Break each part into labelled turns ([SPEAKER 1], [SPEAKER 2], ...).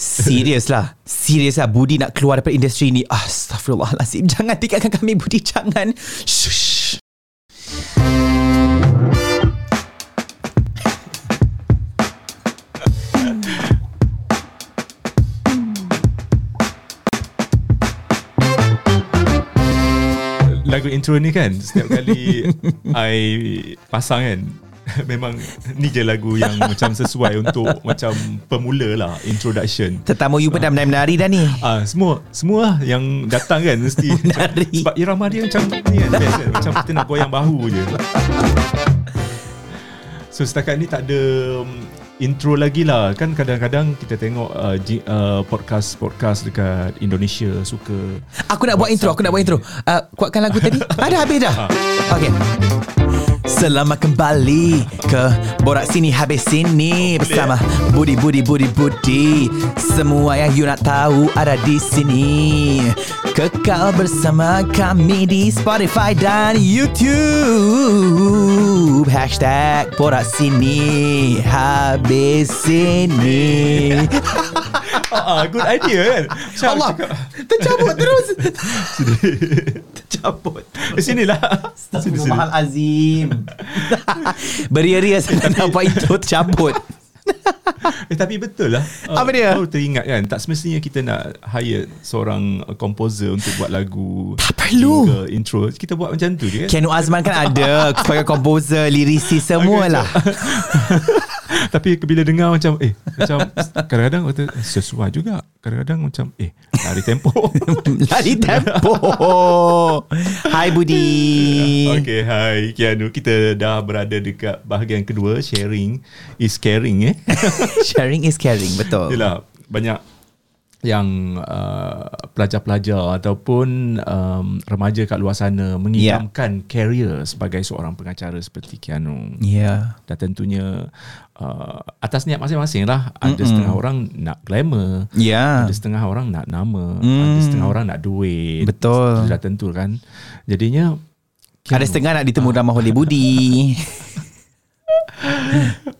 [SPEAKER 1] Serius lah. Serius lah. Budi nak keluar daripada industri ni. Astaghfirullahaladzim Jangan tinggalkan kami Budi. Jangan. Shush
[SPEAKER 2] Lagu intro ni kan Setiap kali I pasang kan Memang ni je lagu yang macam sesuai untuk macam pemula lah introduction.
[SPEAKER 1] Tetamu you pun dah menari-menari dah ni.
[SPEAKER 2] Ah semua semua lah yang datang kan mesti.
[SPEAKER 1] Menari.
[SPEAKER 2] macam, sebab irama dia macam ni kan best kan macam kita nak goyang bahu je. So setakat ni tak ada um, intro lagi lah. Kan kadang-kadang kita tengok uh, uh, podcast podcast dekat Indonesia suka
[SPEAKER 1] Aku nak buat intro Aku nak buat intro. Uh, Kuatkan lagu tadi. Ada habis dah? Okay Selamat kembali ke Borak Sini Habis Sini. Bersama Budi Budi Budi Budi. Semua yang you nak tahu ada di sini. Kekal bersama kami di Spotify dan YouTube. Hashtag Borak Sini Habis Sini
[SPEAKER 2] ah, good idea kan? Macam
[SPEAKER 1] Allah
[SPEAKER 2] cakap,
[SPEAKER 1] Tercabut terus. Tercabut.
[SPEAKER 2] Eh, sinilah. Sini, sini.
[SPEAKER 1] Azim Beria-ria nak buat intro tercabut.
[SPEAKER 2] Eh tapi betul lah.
[SPEAKER 1] Apa dia?
[SPEAKER 2] Baru teringat kan Tak semestinya kita nak Hire seorang uh, Composer untuk buat lagu
[SPEAKER 1] Tak perlu.
[SPEAKER 2] Intro. Kita buat macam tu je kan?
[SPEAKER 1] Keanu Azman kan ada Sebagai komposer Lirisi semualah
[SPEAKER 2] Tapi bila dengar macam Eh macam Kadang-kadang kata Sesuai juga. Kadang-kadang macam Eh lari tempo.
[SPEAKER 1] Lari tempo. Hai Budi.
[SPEAKER 2] Okay hai. Kianu Kita dah berada dekat Bahagian kedua Sharing is caring eh.
[SPEAKER 1] Sharing is caring Betul.
[SPEAKER 2] Yelah Banyak yang uh, pelajar-pelajar ataupun um, remaja kat luar sana mengidamkan yeah. career sebagai seorang pengacara seperti Keanu.
[SPEAKER 1] Ya
[SPEAKER 2] Dan tentunya uh, atas niat masing-masing lah. Ada Mm-mm. setengah orang nak glamour.
[SPEAKER 1] Ya
[SPEAKER 2] Ada setengah orang nak nama.
[SPEAKER 1] Mm.
[SPEAKER 2] Ada setengah orang nak duit.
[SPEAKER 1] Betul.
[SPEAKER 2] Sudah tentu kan. Jadinya
[SPEAKER 1] Ada setengah nak ditemu drama Budi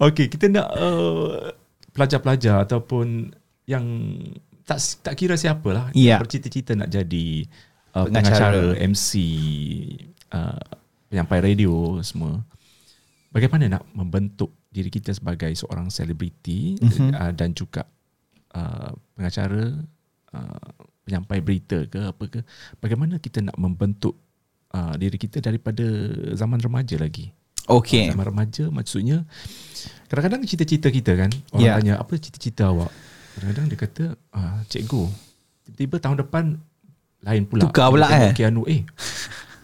[SPEAKER 2] Okay, kita nak uh, pelajar-pelajar ataupun yang tak tak kira siapa lah
[SPEAKER 1] Ya.
[SPEAKER 2] yang bercita-cita nak jadi uh,
[SPEAKER 1] Pengacara.
[SPEAKER 2] pengacara, MC, uh, penyampai radio semua. Bagaimana nak membentuk diri kita sebagai seorang selebriti mm-hmm. uh, dan juga uh, pengacara, uh, penyampai berita ke apa ke. Bagaimana kita nak membentuk uh, diri kita daripada zaman remaja lagi?
[SPEAKER 1] Okay
[SPEAKER 2] Zaman remaja maksudnya kadang-kadang cita-cita kita kan orang yeah. tanya apa cita-cita awak kadang-kadang dia kata ah, cikgu tiba-tiba tahun depan lain pula
[SPEAKER 1] Tukar pula,
[SPEAKER 2] Dia
[SPEAKER 1] eh?
[SPEAKER 2] Keanu eh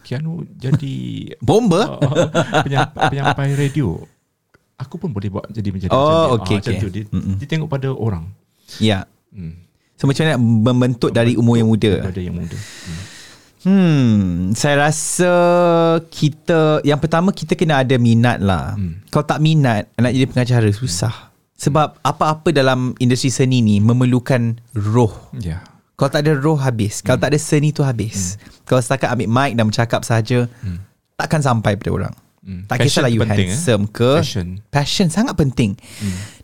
[SPEAKER 2] Keanu jadi
[SPEAKER 1] Bomba
[SPEAKER 2] uh, penyampai, penyampai radio aku pun boleh buat jadi menjadi
[SPEAKER 1] Oh,
[SPEAKER 2] macam dia.
[SPEAKER 1] okey,
[SPEAKER 2] Ah, tu dia,
[SPEAKER 1] Mm-mm.
[SPEAKER 2] dia tengok pada orang
[SPEAKER 1] Ya
[SPEAKER 2] hmm.
[SPEAKER 1] So macam mana membentuk dari umur yang muda
[SPEAKER 2] daripada yang muda hmm.
[SPEAKER 1] Hmm, saya rasa kita yang pertama kita kena ada minat lah.
[SPEAKER 2] Hmm.
[SPEAKER 1] Kalau tak minat nak jadi pengacara susah. Sebab apa-apa dalam industri seni ni memerlukan roh.
[SPEAKER 2] ya
[SPEAKER 1] Kalau tak ada roh habis. Kalau tak ada seni tu habis. Kalau setakat ambil mic dan bercakap saja takkan sampai pada orang.
[SPEAKER 2] Hmm.
[SPEAKER 1] Tak
[SPEAKER 2] Passion
[SPEAKER 1] kisahlah you
[SPEAKER 2] penting, eh?
[SPEAKER 1] handsome ke
[SPEAKER 2] Passion.
[SPEAKER 1] Passion sangat penting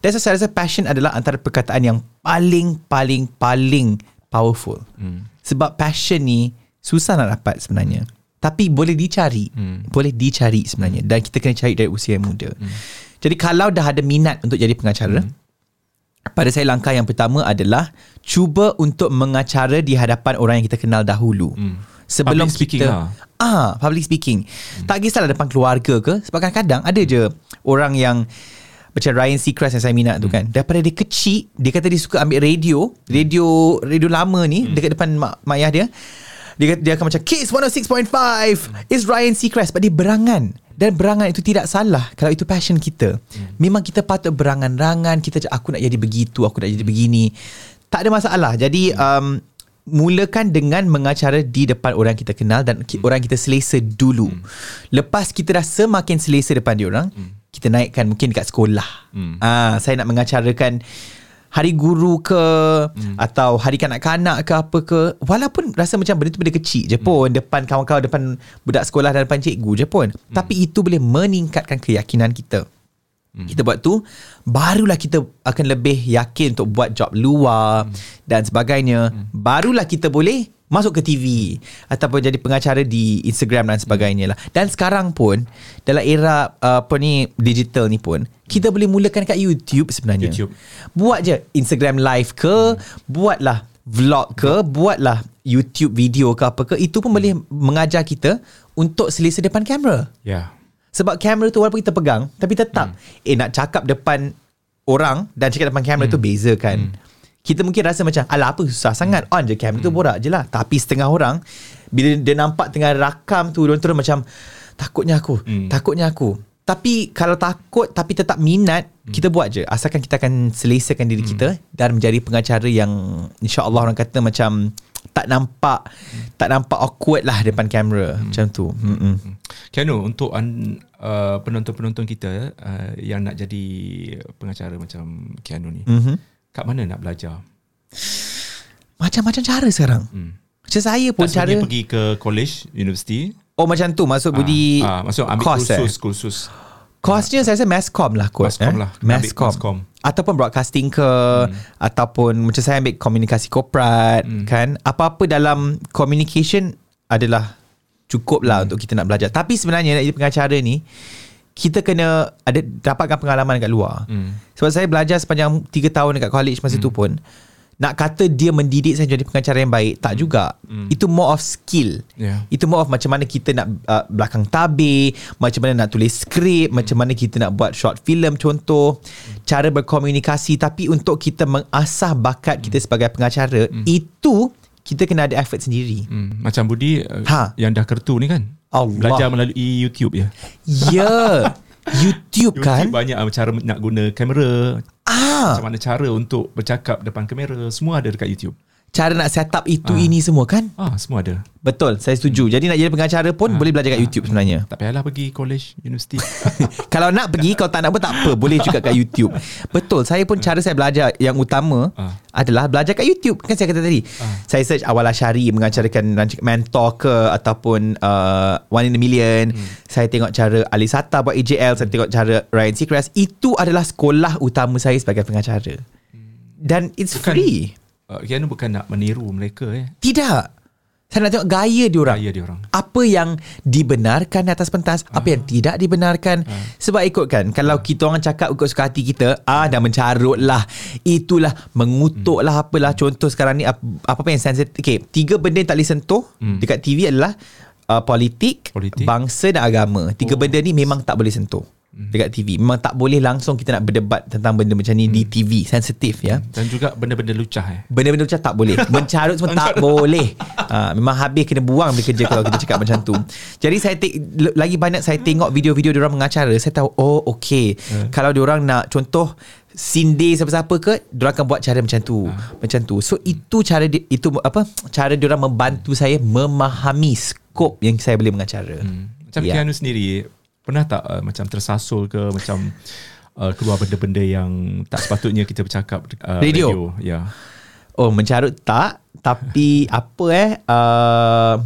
[SPEAKER 1] That's why saya rasa passion adalah Antara perkataan yang Paling Paling Paling Powerful
[SPEAKER 2] Hmm.
[SPEAKER 1] Sebab passion ni Susah nak dapat sebenarnya Tapi boleh dicari
[SPEAKER 2] Hmm.
[SPEAKER 1] Boleh dicari sebenarnya Dan kita kena cari dari usia yang muda Jadi kalau dah ada minat Untuk jadi pengacara Pada saya langkah yang pertama adalah Cuba untuk mengacara Di hadapan orang yang kita kenal dahulu Sebelum
[SPEAKER 2] Public speaking
[SPEAKER 1] kita
[SPEAKER 2] lah.
[SPEAKER 1] Ah, public speaking. Hmm. Tak kisahlah depan keluarga ke, sebab kadang-kadang ada je orang yang macam Ryan Seacrest yang saya minat tu kan. Daripada dia kecil, dia kata dia suka ambil radio, radio radio lama ni dekat depan mak, mak ayah dia. Dia dia akan macam Kiss 106.5 It's Ryan Seacrest Sebab dia berangan Dan berangan itu tidak salah Kalau itu passion kita. Memang kita patut berangan-rangan Kita aku nak jadi begitu Aku nak jadi begini. Tak ada masalah. Jadi um, Mulakan dengan mengacara di depan orang kita kenal dan ki- orang kita selesa dulu. Lepas kita dah semakin selesa depan dia orang, kita naikkan mungkin dekat sekolah.
[SPEAKER 2] Hmm.
[SPEAKER 1] Ah, saya nak mengacarakan hari guru ke atau hari kanak-kanak ke apa ke walaupun rasa macam benda tu benda kecil je pun depan kawan-kawan depan budak sekolah dan depan cikgu je pun tapi itu boleh meningkatkan keyakinan kita hmm. kita buat tu barulah kita akan lebih yakin untuk buat job luar hmm. dan sebagainya hmm. barulah kita boleh masuk ke TV ataupun jadi pengacara di Instagram dan sebagainya lah dan sekarang pun dalam era uh, apa ni digital ni pun kita boleh mulakan kat YouTube sebenarnya
[SPEAKER 2] YouTube.
[SPEAKER 1] buat je Instagram live ke hmm. buatlah vlog ke buatlah YouTube video ke apa ke itu pun boleh mengajar kita untuk selesa depan kamera
[SPEAKER 2] Ya. Yeah.
[SPEAKER 1] sebab kamera tu walaupun kita pegang tapi tetap hmm. eh nak cakap depan orang dan cakap depan kamera hmm. tu beza kan. Hmm. Kita mungkin rasa macam alah apa susah sangat on je kamera hmm. tu borak je lah. Tapi setengah orang bila dia nampak tengah rakam tu dia terus macam takutnya aku, hmm. takutnya aku. Tapi kalau takut tapi tetap minat hmm. kita buat je asalkan kita akan selesakan diri hmm. kita dan menjadi pengacara yang insya-Allah orang kata macam tak nampak hmm. tak nampak awkward lah depan kamera hmm. macam tu. Hmm.
[SPEAKER 2] Kiano untuk un, uh, penonton-penonton kita uh, yang nak jadi pengacara macam Kiano ni.
[SPEAKER 1] Mhm.
[SPEAKER 2] Kat mana nak belajar?
[SPEAKER 1] Macam-macam cara sekarang. Hmm. Macam saya pun
[SPEAKER 2] Tak
[SPEAKER 1] cara
[SPEAKER 2] cara pergi ke college, university.
[SPEAKER 1] Oh macam tu Maksud Budi
[SPEAKER 2] Ah, ah, maksud ambil
[SPEAKER 1] course, eh?
[SPEAKER 2] kursus, kursus.
[SPEAKER 1] Course-nya saya rasa masscom lah kot
[SPEAKER 2] Masscom lah. Kena ambil
[SPEAKER 1] Masscom.
[SPEAKER 2] masscom.
[SPEAKER 1] Ataupun broadcasting ke hmm. Ataupun Macam saya ambil komunikasi korporat hmm. Kan Apa-apa dalam Communication Adalah Cukup lah hmm. Untuk kita nak belajar Tapi sebenarnya Nak jadi pengacara ni kita kena ada dapatkan pengalaman kat luar.
[SPEAKER 2] Hmm.
[SPEAKER 1] Sebab saya belajar sepanjang 3 tahun dekat college masa hmm. tu pun nak kata dia mendidik saya jadi pengacara yang baik tak juga.
[SPEAKER 2] Hmm.
[SPEAKER 1] Itu more of skill.
[SPEAKER 2] Yeah.
[SPEAKER 1] Itu more of macam mana kita nak uh, belakang tabir, macam mana nak tulis skrip, hmm. macam mana kita nak buat short film contoh, hmm. cara berkomunikasi tapi untuk kita mengasah bakat kita sebagai pengacara
[SPEAKER 2] Hmm.
[SPEAKER 1] itu kita kena ada effort sendiri.
[SPEAKER 2] Hmm. Macam Budi uh,
[SPEAKER 1] Ha.
[SPEAKER 2] yang dah kertu ni kan?
[SPEAKER 1] Allah.
[SPEAKER 2] Belajar melalui YouTube ya.
[SPEAKER 1] Ya. YouTube kan?
[SPEAKER 2] YouTube banyak ah, cara nak guna kamera,
[SPEAKER 1] Ah,
[SPEAKER 2] macam mana cara untuk bercakap depan kamera, semua ada dekat YouTube.
[SPEAKER 1] Cara nak set up itu
[SPEAKER 2] Ah.
[SPEAKER 1] ini semua kan?
[SPEAKER 2] Ah, semua ada.
[SPEAKER 1] Betul, saya setuju. Jadi nak jadi pengacara pun boleh belajar kat YouTube sebenarnya.
[SPEAKER 2] Tak payahlah pergi college, universiti.
[SPEAKER 1] kalau nak pergi, kalau tak nak pun tak apa, boleh juga kat YouTube. Betul, saya pun cara saya belajar yang utama
[SPEAKER 2] Ah.
[SPEAKER 1] adalah belajar kat YouTube. Kan saya kata tadi.
[SPEAKER 2] Ah.
[SPEAKER 1] Saya search Awal Asyari mengacarakan mentor ke ataupun uh, One in a Million.
[SPEAKER 2] Hmm.
[SPEAKER 1] Saya tengok cara Ali Sata buat AJL, saya tengok cara Ryan Seacrest. Itu adalah sekolah utama saya sebagai pengacara. Dan it's
[SPEAKER 2] Bukan-
[SPEAKER 1] free.
[SPEAKER 2] Uh, Kiana bukan nak meniru mereka eh.
[SPEAKER 1] Tidak. Saya nak tengok gaya diorang.
[SPEAKER 2] Gaya diorang.
[SPEAKER 1] Apa yang dibenarkan atas pentas, apa yang tidak dibenarkan. Sebab ikut kan, kalau kita orang cakap ikut suka hati kita, ah dah mencarut lah. Itulah mengutuk lah apalah. Contoh sekarang ni ap- apa-apa yang sensitif. Okay, tiga benda yang tak boleh sentuh dekat TV adalah uh, politik,
[SPEAKER 2] Politik.
[SPEAKER 1] bangsa dan agama. Tiga
[SPEAKER 2] Oh.
[SPEAKER 1] benda ni memang tak boleh sentuh dekat TV. Memang tak boleh langsung kita nak berdebat tentang benda macam ni di TV. Sensitif ya.
[SPEAKER 2] Dan juga benda-benda lucah eh.
[SPEAKER 1] Benda-benda macam tak boleh Mencarut semua tak boleh ha, Memang habis kena buang Bila kerja kalau kita cakap macam tu Jadi saya te- Lagi banyak saya tengok video-video Diorang mengacara Saya tahu Oh okay
[SPEAKER 2] Hmm.
[SPEAKER 1] Kalau diorang nak Contoh Sindir siapa-siapa ke Diorang akan buat cara macam tu Macam tu So itu cara di, Itu apa Cara diorang membantu saya Memahami skop Yang saya boleh mengacara
[SPEAKER 2] Hmm. Macam
[SPEAKER 1] Ya.
[SPEAKER 2] Kianu sendiri pernah tak uh, macam tersasul ke macam uh, keluar benda-benda yang tak sepatutnya kita bercakap uh,
[SPEAKER 1] Radio?
[SPEAKER 2] radio. Ya.
[SPEAKER 1] Oh mencarut tak Tapi Apa eh uh,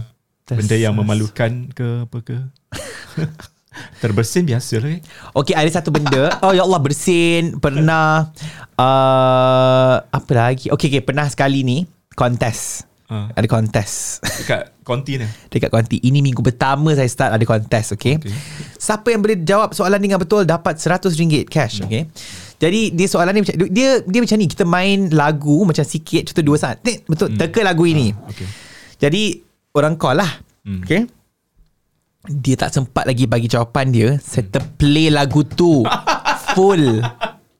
[SPEAKER 2] Benda yang memalukan ke apa ke? Terbersin biasa lah eh.
[SPEAKER 1] Okey, ada satu benda. Oh ya Allah bersin, pernah uh, apa lagi? Okey, okey, pernah sekali ni kontes.
[SPEAKER 2] Ha.
[SPEAKER 1] Ada kontes
[SPEAKER 2] Dekat konti ni.
[SPEAKER 1] dekat konti. Ini minggu pertama saya start ada kontes, okey.
[SPEAKER 2] Okey.
[SPEAKER 1] Siapa yang boleh jawab soalan dengan betul dapat RM100 cash, okey. Jadi dia soalan ni macam dia dia macam ni kita main lagu macam sikit contoh dua saat. Betul teka lagu ini.
[SPEAKER 2] Okey.
[SPEAKER 1] Jadi orang call lah.
[SPEAKER 2] Hmm.
[SPEAKER 1] Okay. Dia tak sempat lagi bagi jawapan dia. Saya terplay lagu tu. Full.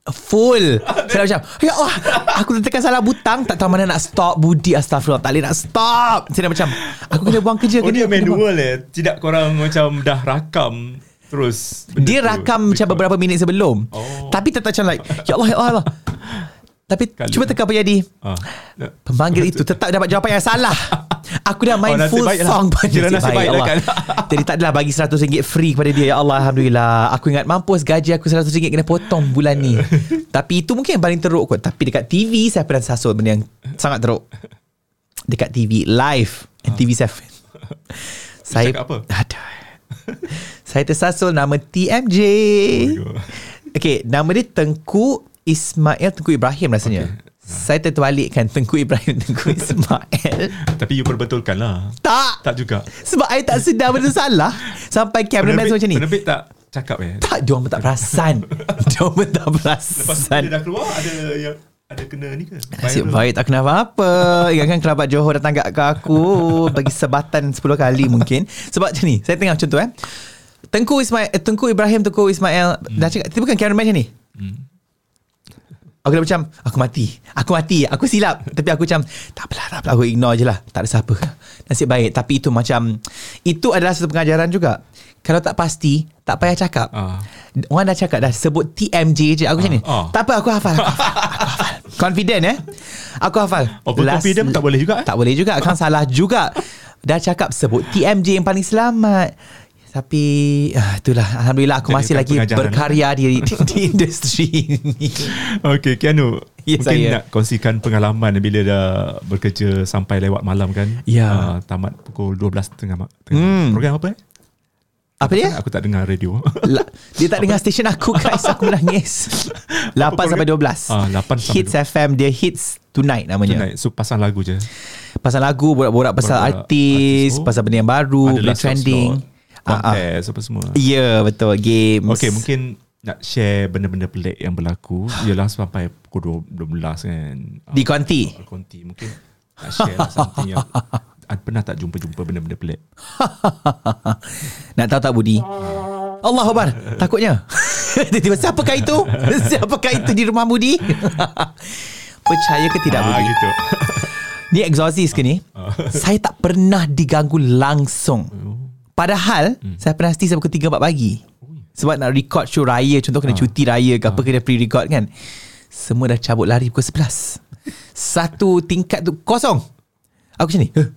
[SPEAKER 1] Full Saya macam Ya Allah Aku tertekan salah butang Tak tahu mana nak stop Budi astagfirullah Tak boleh nak stop Saya dah macam Aku kena buang kerja
[SPEAKER 2] Oh
[SPEAKER 1] kena,
[SPEAKER 2] dia manual eh. Tidak korang macam dah rakam terus.
[SPEAKER 1] Dia
[SPEAKER 2] tu,
[SPEAKER 1] rakam macam beberapa minit sebelum
[SPEAKER 2] Oh.
[SPEAKER 1] Tapi tetap macam like Ya Allah ya Allah, ya Allah. Tapi
[SPEAKER 2] Kali-
[SPEAKER 1] cuba teka apa jadi
[SPEAKER 2] Ah.
[SPEAKER 1] Pemanggil itu tetap dapat jawapan yang salah. Aku dah main
[SPEAKER 2] Oh,
[SPEAKER 1] full
[SPEAKER 2] baik lah.
[SPEAKER 1] song pada
[SPEAKER 2] Kira nasib baik lah kan.
[SPEAKER 1] Jadi tak adalah bagi RM100 free kepada dia. Ya Allah, Alhamdulillah. Aku ingat mampus gaji aku RM100 kena potong bulan ni. Tapi itu mungkin yang paling teruk kot. Tapi dekat TV saya pernah sasul benda yang sangat teruk. Dekat TV live NTV7. saya
[SPEAKER 2] cakap apa?
[SPEAKER 1] Aduh. saya tersasul nama TMJ.
[SPEAKER 2] Oh,
[SPEAKER 1] Okay Nama dia Tengku Ismail Tengku Ibrahim rasanya
[SPEAKER 2] Okay.
[SPEAKER 1] Saya terbalikkan Tengku Ibrahim Tengku Ismail
[SPEAKER 2] Tapi you perbetulkan lah.
[SPEAKER 1] Tak
[SPEAKER 2] Tak juga.
[SPEAKER 1] Sebab I tak sedar benda salah Sampai cameraman macam ni
[SPEAKER 2] Penerbit tak cakap eh?
[SPEAKER 1] Tak Diorang pun tak perasan Diorang pun tak
[SPEAKER 2] Lepas tu dia
[SPEAKER 1] perasan
[SPEAKER 2] dah keluar ada yang ada kena ni ke?
[SPEAKER 1] Nasib baik tak kena apa-apa Ingatkan kerabat Johor datang kat ke aku Bagi sebatan 10 kali mungkin Sebab macam ni Saya tengok contoh eh Tengku Ismail eh, Tengku Ibrahim Tengku Ismail hmm. Dah cakap Tapi bukan cameraman macam ni
[SPEAKER 2] Hmm.
[SPEAKER 1] Aku dah macam Aku mati. Aku mati. Aku silap. Tapi aku macam Tak apalah tak apalah. Aku ignore je lah. Tak ada siapa. Nasib baik. Tapi itu macam Itu adalah satu pengajaran juga. Kalau tak pasti Tak payah cakap.
[SPEAKER 2] Ah.
[SPEAKER 1] Orang dah cakap dah Sebut TMJ je. Aku macam ni
[SPEAKER 2] Ah.
[SPEAKER 1] Tak apa aku hafal Aku hafal, aku hafal. Confident eh? Aku hafal.
[SPEAKER 2] Overconfident pun tak boleh juga, eh?
[SPEAKER 1] Tak boleh juga. Kan salah juga. Dah cakap sebut TMJ yang paling selamat tapi ah, itulah Alhamdulillah aku
[SPEAKER 2] Jadi
[SPEAKER 1] masih
[SPEAKER 2] bukan
[SPEAKER 1] lagi
[SPEAKER 2] pengajaran,
[SPEAKER 1] berkarya di, di, di industri ini.
[SPEAKER 2] Okay, Kianu.
[SPEAKER 1] Ya,
[SPEAKER 2] mungkin
[SPEAKER 1] saya.
[SPEAKER 2] nak kongsikan pengalaman bila dah bekerja sampai lewat malam kan?
[SPEAKER 1] Ya.
[SPEAKER 2] Ah, tamat pukul 12 tengah. tengah.
[SPEAKER 1] Hmm.
[SPEAKER 2] Program apa eh?
[SPEAKER 1] Apa dia?
[SPEAKER 2] Aku tak dengar radio.
[SPEAKER 1] La, dia tak dengar stesen aku guys Aku menangis 8 sampai 12
[SPEAKER 2] Ah, 8 sampai
[SPEAKER 1] Hits FM Dia Hits Tonight namanya
[SPEAKER 2] Tonight. So pasang lagu je.
[SPEAKER 1] Pasal lagu Borak-borak pasal
[SPEAKER 2] Borak-borak
[SPEAKER 1] artis,
[SPEAKER 2] artis. Oh.
[SPEAKER 1] Pasal benda yang baru Benda trending
[SPEAKER 2] slot-slot,
[SPEAKER 1] Ah, ah.
[SPEAKER 2] Kontes apa semua.
[SPEAKER 1] Ya betul. Games.
[SPEAKER 2] Okay, mungkin nak share benda-benda pelik yang berlaku. Ialah sampai pukul 12 kan. Ah,
[SPEAKER 1] Di Konti
[SPEAKER 2] Konti mungkin nak share lah something yang ah, pernah tak jumpa-jumpa benda-benda pelik.
[SPEAKER 1] Nak tahu tak Budi? Allah Akbar. Takutnya. Tiba-tiba siapakah itu? Siapakah itu di rumah Budi? Percaya ke tidak
[SPEAKER 2] ah,
[SPEAKER 1] Budi?
[SPEAKER 2] gitu.
[SPEAKER 1] Ni exorcist ke ni? Saya tak pernah diganggu langsung Padahal Saya pernah stay sampai pukul 3 4 pagi Sebab nak record show raya Contoh kena cuti raya ke apa Kena pre-record kan. Semua dah cabut lari pukul 11 Satu tingkat tu kosong. Aku macam ni "Huh,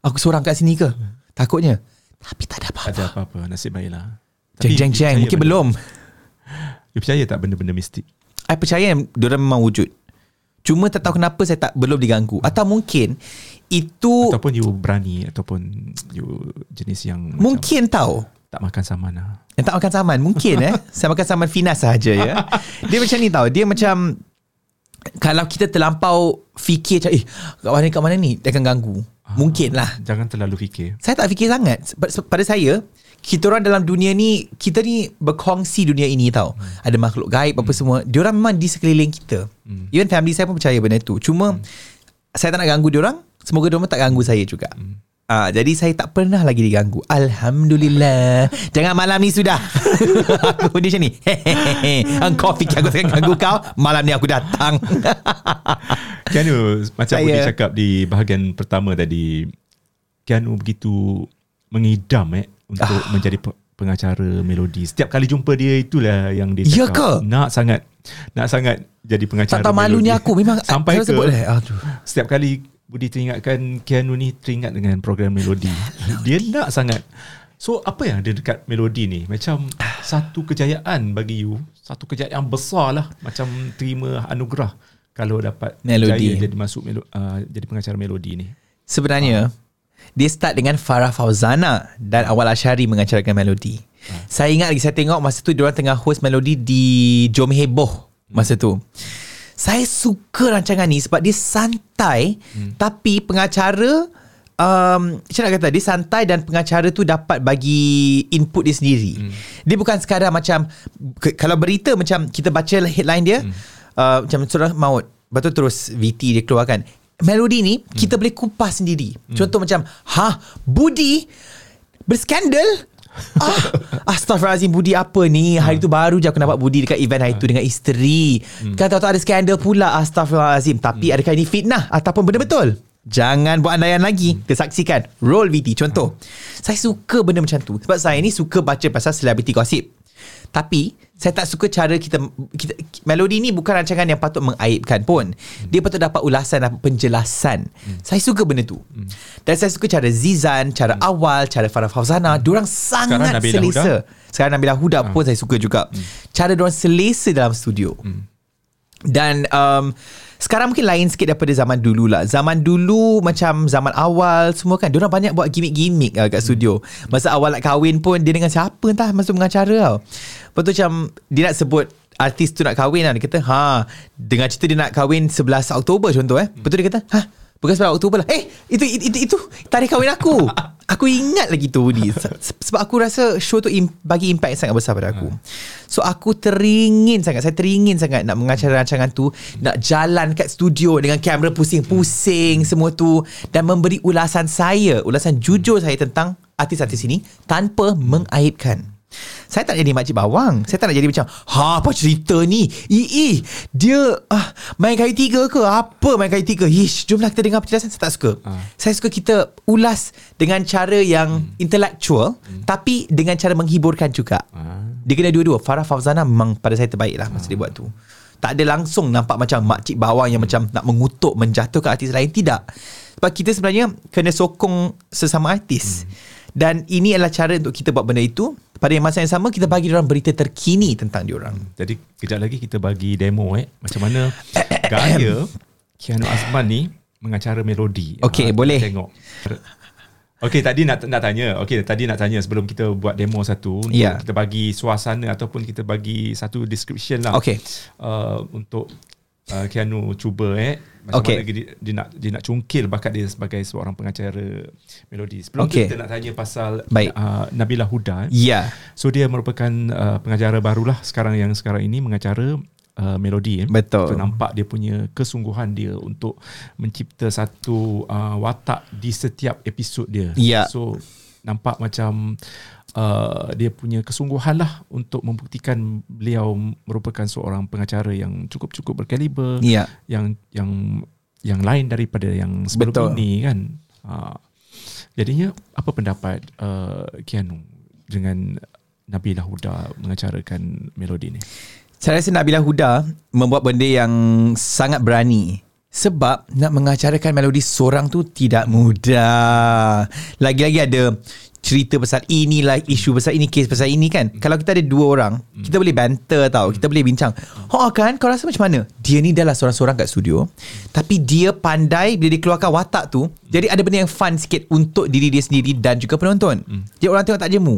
[SPEAKER 1] Aku seorang kat sini ke? Takutnya. Tapi tak ada
[SPEAKER 2] Tak
[SPEAKER 1] apa-apa
[SPEAKER 2] ada apa-apa Nasib baiklah.
[SPEAKER 1] Jeng jeng jeng. Mungkin
[SPEAKER 2] benda-
[SPEAKER 1] belum.
[SPEAKER 2] You percaya tak benda-benda mistik?
[SPEAKER 1] I percaya Diorang memang wujud. Cuma tak tahu kenapa Saya tak belum diganggu. Atau mungkin Itu
[SPEAKER 2] Ataupun you berani Ataupun you jenis yang macam
[SPEAKER 1] Mungkin tahu
[SPEAKER 2] Tak makan saman lah.
[SPEAKER 1] Yang tak makan saman Mungkin eh. Saya makan saman finas sahaja ya. Dia macam ni tau. Dia macam Kalau kita terlampau Fikir macam Eh kat mana kat mana ni? Dia akan ganggu. Mungkin lah.
[SPEAKER 2] Jangan terlalu fikir.
[SPEAKER 1] Saya tak fikir sangat. Pada saya Kita orang dalam dunia ni Kita ni berkongsi dunia ini tau. Ada makhluk gaib apa semua. Diorang memang di sekeliling kita. Even family saya pun percaya benda tu. Cuma Saya tak nak ganggu diorang Semoga diorang tak ganggu saya juga. Ah, jadi saya tak pernah lagi diganggu. Alhamdulillah. Jangan malam ni sudah. Aku dia macam ni Hehehe. Engkau fikir aku akan ganggu kau Malam ni aku datang.
[SPEAKER 2] Kianu Macam
[SPEAKER 1] Saya-
[SPEAKER 2] Budi cakap Di bahagian pertama tadi Kianu begitu Mengidam eh Untuk
[SPEAKER 1] Ah.
[SPEAKER 2] menjadi pe- pengacara melodi. Setiap kali jumpa dia Itulah yang dia
[SPEAKER 1] Ya
[SPEAKER 2] cakap.
[SPEAKER 1] ke?
[SPEAKER 2] Nak sangat Nak sangat Jadi pengacara
[SPEAKER 1] Tak tahu malunya aku. Memang
[SPEAKER 2] Sampai ke
[SPEAKER 1] sebut, Aduh.
[SPEAKER 2] Setiap kali Budi teringatkan Keanu ni teringat dengan program melodi. Dia nak sangat. So apa yang ada dekat melodi ni? Macam satu kejayaan bagi you. Satu kejayaan besar lah. Macam terima anugerah. Kalau dapat
[SPEAKER 1] Melodi.
[SPEAKER 2] berjaya jadi masuk melo, uh, jadi pengacara melodi ni.
[SPEAKER 1] Sebenarnya dia start dengan Farah Fauzana dan Awal Asyari mengacarakan melodi. Saya ingat lagi saya tengok masa tu diorang tengah host melodi di Jom Heboh masa tu. Saya suka rancangan ni sebab dia santai hmm. tapi pengacara um, macam nak kata dia santai dan pengacara tu dapat bagi input dia sendiri. Hmm. Dia bukan sekadar macam ke, kalau berita macam kita baca headline dia hmm. uh, macam surah maut betul terus VT dia keluarkan. Melodi ni hmm. kita boleh kupas sendiri. Hmm. Contoh macam ha Budi berskandal ah, Astaghfirullahaladzim Budi apa ni? Hari tu baru je aku nampak Budi Dekat event hari tu Dengan isteri. Hmm. Kan tahu-tahu ada skandal pula Astaghfirullahaladzim. Tapi adakah ini fitnah Ataupun benda betul. Jangan buat andaian lagi. Kita saksikan Roll VT Contoh. Saya suka benda macam tu. Sebab saya ni suka baca Pasal celebrity gossip tapi saya tak suka cara kita, kita melodi ni bukan rancangan yang patut mengaibkan pun. Dia patut dapat ulasan dan penjelasan. Saya suka benda tu. Dan saya suka cara Zizan, cara awal, cara Farah Fauzana, diorang sangat
[SPEAKER 2] Nabila
[SPEAKER 1] selesa. Sekarang Nabila Huda pun saya suka juga. Cara diorang selesa dalam studio. Dan um, sekarang mungkin lain sikit daripada zaman dulu lah. Zaman dulu macam zaman awal semua kan. Diorang banyak buat gimmick-gimmick uh, kat studio. Masa awal nak kahwin pun dia dengan siapa entah masuk mengacara tau. Lepas tu macam dia nak sebut artis tu nak kahwin lah. Dia kata, ha, dengar cerita dia nak kahwin 11 Oktober contoh eh. Betul dia kata, ha, bukan 11 Oktober lah. Eh, itu, itu, itu, itu tarikh kahwin aku. aku ingat lagi tu. Se- Sebab aku rasa show tu im- bagi impact sangat besar pada aku. So aku teringin sangat, saya teringin sangat nak mengacara rancangan tu, nak jalan kat studio dengan kamera pusing-pusing semua tu dan memberi ulasan saya, ulasan jujur saya tentang artis-artis ini tanpa mengaibkan. Saya tak nak jadi makcik bawang. Saya tak nak jadi macam Ha apa cerita ni? Ii Dia ah, Main kayu tiga ke? Apa main kayu tiga? Ish Jomlah kita dengar penjelasan. Saya tak suka.
[SPEAKER 2] Ah.
[SPEAKER 1] Saya suka kita ulas Dengan cara yang Intellectual Tapi dengan cara menghiburkan juga.
[SPEAKER 2] Ah.
[SPEAKER 1] Dia kena dua-dua. Farah Fauzana memang pada saya terbaik lah Masa dia buat tu. Tak ada langsung nampak macam Makcik bawang yang macam Nak mengutuk Menjatuhkan artis lain. Tidak. Sebab kita sebenarnya Kena sokong Sesama artis Dan ini adalah cara Untuk kita buat benda itu Pada masa yang sama Kita bagi orang berita terkini Tentang diorang
[SPEAKER 2] Jadi kejap lagi kita bagi demo eh macam mana gaya Kiano Azman ni mengacara melodi.
[SPEAKER 1] Okey,
[SPEAKER 2] kita
[SPEAKER 1] boleh.
[SPEAKER 2] Tengok. Okey, tadi nak nak tanya. Okey, tadi nak tanya sebelum kita buat demo satu untuk
[SPEAKER 1] Ya.
[SPEAKER 2] kita bagi suasana ataupun kita bagi satu description lah.
[SPEAKER 1] Okey.
[SPEAKER 2] Uh, untuk uh, Kiano cuba eh macam
[SPEAKER 1] Okey.
[SPEAKER 2] mana dia, dia nak dia nak cungkil bakat dia sebagai seorang pengacara melodi. Sebelum
[SPEAKER 1] Okey.
[SPEAKER 2] tu kita nak tanya pasal
[SPEAKER 1] Baik.
[SPEAKER 2] uh, Nabila Huda. eh.
[SPEAKER 1] Ya
[SPEAKER 2] So dia merupakan uh, pengacara barulah sekarang yang sekarang ini mengacara uh, melodi. Eh.
[SPEAKER 1] Betul.
[SPEAKER 2] So nampak dia punya kesungguhan dia untuk mencipta satu uh, watak di setiap episod dia.
[SPEAKER 1] Ya.
[SPEAKER 2] So nampak macam uh, dia punya kesungguhan lah untuk membuktikan beliau merupakan seorang pengacara yang cukup-cukup berkaliber
[SPEAKER 1] Ya
[SPEAKER 2] yang yang yang lain daripada yang sebelum
[SPEAKER 1] Betul.
[SPEAKER 2] ini kan. Ha. Jadinya apa pendapat uh, Kianu dengan Nabila Huda mengacarakan melodi ni?
[SPEAKER 1] Saya rasa Nabila Huda Membuat benda yang Sangat berani sebab nak mengacarakan melodi seorang tu tidak mudah. Lagi-lagi ada cerita pasal inilah isu pasal ini kes pasal ini kan. Kalau kita ada dua orang, kita boleh banter tau. Kita boleh bincang. Oh kan kau rasa macam mana? Dia ni dah lah seorang-seorang kat studio, tapi dia pandai bila dia keluarkan watak tu, jadi ada benda yang fun sikit untuk diri dia sendiri dan juga penonton. Jadi orang tengok tak jemu.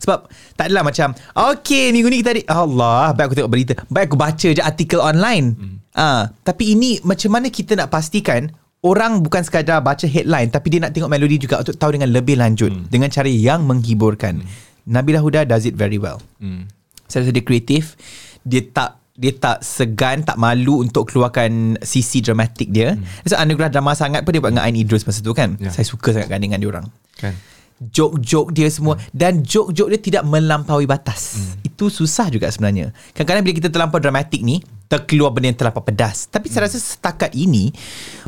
[SPEAKER 1] Sebab tak adalah macam Okay minggu ni kita ada Allah Baik aku tengok berita Baik aku baca je artikel online Ah, Tapi ini macam mana kita nak pastikan Orang bukan sekadar baca headline Tapi dia nak tengok melodi juga Untuk tahu dengan lebih lanjut Dengan cara yang menghiburkan Nabila Huda does it very well
[SPEAKER 2] Hmm.
[SPEAKER 1] Saya rasa dia kreatif Dia tak dia tak segan, tak malu untuk keluarkan sisi dramatik dia. Hmm. So, anugerah drama sangat pun dia buat dengan Ain Idrus masa tu kan.
[SPEAKER 2] Ya.
[SPEAKER 1] Saya suka sangat kan dengan dia orang
[SPEAKER 2] Kan?
[SPEAKER 1] joke-joke dia semua dan joke-joke dia tidak melampaui batas.
[SPEAKER 2] Hmm.
[SPEAKER 1] Itu susah juga sebenarnya. Kadang-kadang bila kita terlampau dramatik ni, terkeluar benda yang terlampau pedas. Tapi saya rasa setakat ini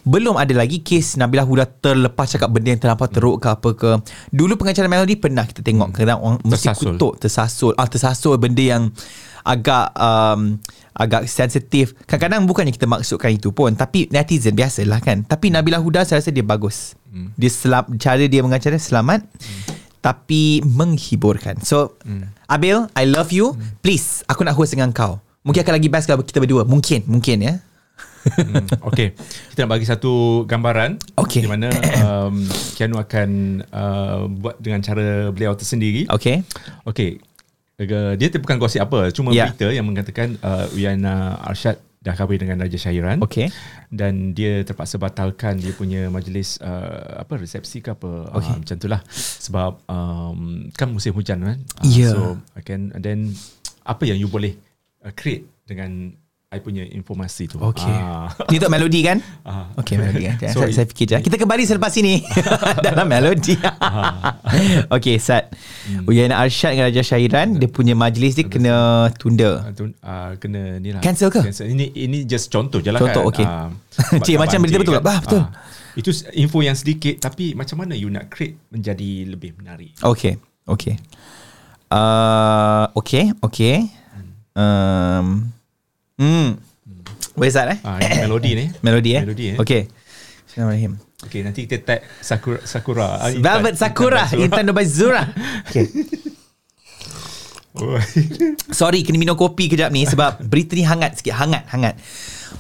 [SPEAKER 1] belum ada lagi kes Nabila Huda terlepas cakap benda yang terlampau teruk ke apa ke. Dulu pengacara melodi pernah kita tengok kadang orang mesti
[SPEAKER 2] Tersasul.
[SPEAKER 1] kutuk, tersasul. Ah tersasul benda yang agak um, agak sensitif. Kadang-kadang bukannya kita maksudkan itu pun tapi netizen biasalah kan. Tapi Nabila Huda saya rasa dia bagus.
[SPEAKER 2] Hmm.
[SPEAKER 1] Dia selam, cara dia mengacara selamat tapi menghiburkan. So Abil, I love you. Please, aku nak host dengan kau. Mungkin akan lagi best kalau kita berdua. Mungkin, mungkin ya.
[SPEAKER 2] Hmm. Okay. Kita nak bagi satu gambaran
[SPEAKER 1] Okey.
[SPEAKER 2] di mana um, Kianu akan uh, buat dengan cara beliau tersendiri.
[SPEAKER 1] Okay.
[SPEAKER 2] Okey. Uh, dia bukan gosip apa, cuma
[SPEAKER 1] Ya.
[SPEAKER 2] berita yang mengatakan uh, Uyana Arshad dah kahwin dengan Raja Syairan.
[SPEAKER 1] Okay.
[SPEAKER 2] Dan dia terpaksa batalkan dia punya majlis uh, apa resepsi ke apa
[SPEAKER 1] Okey.
[SPEAKER 2] uh, macam itulah sebab um, kan musim hujan kan.
[SPEAKER 1] Ya.
[SPEAKER 2] So can and then apa yang you boleh uh, create dengan I punya informasi tu.
[SPEAKER 1] Okay.
[SPEAKER 2] Ah.
[SPEAKER 1] Ni untuk melodi kan?
[SPEAKER 2] Ah.
[SPEAKER 1] Okay, melodi kan. saya,
[SPEAKER 2] Sorry.
[SPEAKER 1] saya fikir je. Kita kembali selepas ini dalam melodi. okay, Sat. Uyana Arsyad dengan Raja Syairan, dia punya majlis dia kena tunda.
[SPEAKER 2] Ah, tu, uh, kena ni lah
[SPEAKER 1] Cancel ke?
[SPEAKER 2] Cancel. Ini ini just contoh je lah
[SPEAKER 1] Contoh,
[SPEAKER 2] kan
[SPEAKER 1] okey.
[SPEAKER 2] Ah,
[SPEAKER 1] Cik,
[SPEAKER 2] sebab
[SPEAKER 1] macam berita betul tak? Ah, betul.
[SPEAKER 2] Ah, Itu info yang sedikit Tapi macam mana you nak create Menjadi lebih menarik
[SPEAKER 1] Okay, okay. Uh, okay, okay. Um, hmm. Boleh start eh?
[SPEAKER 2] ah, Ini melodi ni
[SPEAKER 1] Melodi eh?
[SPEAKER 2] Melodi eh
[SPEAKER 1] Okay. Bismillahirrahmanirrahim.
[SPEAKER 2] Okay nanti kita tag Sakura, Sakura. Ah,
[SPEAKER 1] Velvet
[SPEAKER 2] Intan-
[SPEAKER 1] Sakura,
[SPEAKER 2] Intan
[SPEAKER 1] Dubai Zura. Okay. Sorry kena minum kopi kejap ni sebab berita ni hangat sikit, hangat, hangat.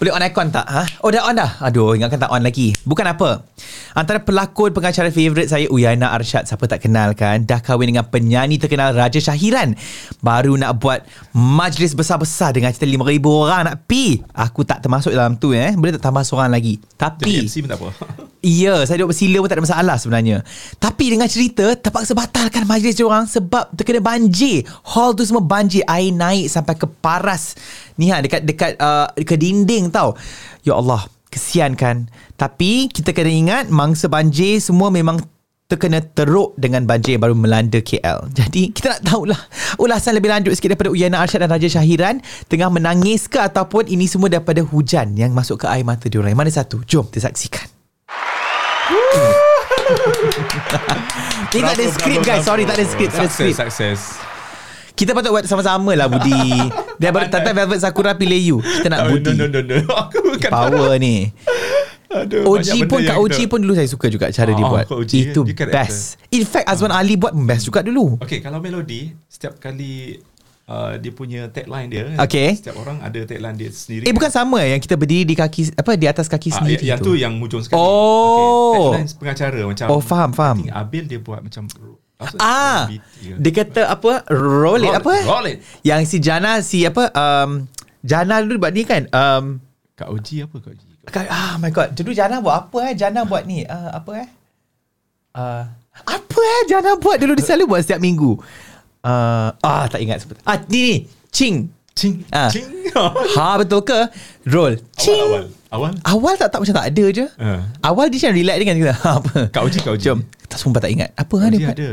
[SPEAKER 1] Boleh on aircon tak? Ha? Oh dah on dah. Aduh, ingatkan tak on lagi. Bukan apa. Antara pelakon pengacara favourite saya Uyana Arshad Siapa tak kenal kan Dah kahwin dengan penyanyi terkenal Raja Syahiran Baru nak buat Majlis besar-besar Dengan cerita 5,000 orang nak pi Aku tak termasuk dalam tu eh Boleh tak tambah seorang lagi
[SPEAKER 2] Jadi
[SPEAKER 1] Tapi
[SPEAKER 2] MC pun tak apa.
[SPEAKER 1] Ya, saya duduk bersila pun tak ada masalah sebenarnya. Tapi dengan cerita, terpaksa batalkan majlis diorang sebab terkena banjir. Hall tu semua banjir. Air naik sampai ke paras. Ni ha, dekat dekat uh, ke dinding tau. Ya Allah, kesian kan. Tapi kita kena ingat mangsa banjir semua memang terkena teruk dengan banjir yang baru melanda KL. Jadi kita nak tahulah ulasan lebih lanjut sikit daripada Uyana Arsyad dan Raja Syahiran tengah menangis ke ataupun ini semua daripada hujan yang masuk ke air mata diorang. Yang mana satu? Jom kita saksikan. Ini tak ada skrip guys. Sorry tak ada skrip Tak ada skrip
[SPEAKER 2] Success, success.
[SPEAKER 1] Kita patut buat sama-sama lah Budi Dia baru Tata Velvet Sakura pilih you Kita nak
[SPEAKER 2] Oh,
[SPEAKER 1] Budi
[SPEAKER 2] No, no, no, no. Aku bukan.
[SPEAKER 1] Power ni
[SPEAKER 2] Aduh,
[SPEAKER 1] OG pun Kak OG pun dulu saya suka juga Cara dia
[SPEAKER 2] Ah,
[SPEAKER 1] buat
[SPEAKER 2] OG,
[SPEAKER 1] Itu
[SPEAKER 2] dia
[SPEAKER 1] best In fact Azwan Ali buat best juga dulu
[SPEAKER 2] Okay, kalau melodi, setiap kali uh, dia punya tagline dia,
[SPEAKER 1] Okay.
[SPEAKER 2] setiap orang ada tagline dia sendiri.
[SPEAKER 1] Eh bukan sama Yang kita berdiri di kaki Apa di atas kaki
[SPEAKER 2] Ah,
[SPEAKER 1] sendiri
[SPEAKER 2] yang, yang tu yang mujung sekali.
[SPEAKER 1] Oh.
[SPEAKER 2] Okay. Tagline pengacara macam.
[SPEAKER 1] Oh, faham, faham.
[SPEAKER 2] Abil dia buat macam. Apa,
[SPEAKER 1] Ah, dia kata apa? Roll it
[SPEAKER 2] Roll
[SPEAKER 1] apa?
[SPEAKER 2] roll it.
[SPEAKER 1] Yang si Jana si apa? Um, Jana dulu buat ni kan? Um,
[SPEAKER 2] Kak OG apa Kak OG?
[SPEAKER 1] Kak- Ah my god Dulu Jana buat apa eh Jana buat ni uh, Apa eh uh, Apa eh Jana buat Dulu dia selalu buat setiap minggu uh, Ah tak ingat sebut Ah ni ni Ching
[SPEAKER 2] Cing.
[SPEAKER 1] Ah.
[SPEAKER 2] Cing.
[SPEAKER 1] Ha betul ke Roll Ching
[SPEAKER 2] awal, awal. Awal.
[SPEAKER 1] Awal tak tak macam tak ada je
[SPEAKER 2] Uh.
[SPEAKER 1] Awal dia macam relax dengan kita Apa
[SPEAKER 2] Kak OG, Kak OG.
[SPEAKER 1] Jom Tak sumpah tak ingat Apa ha,
[SPEAKER 2] Kak OG
[SPEAKER 1] dia
[SPEAKER 2] ada.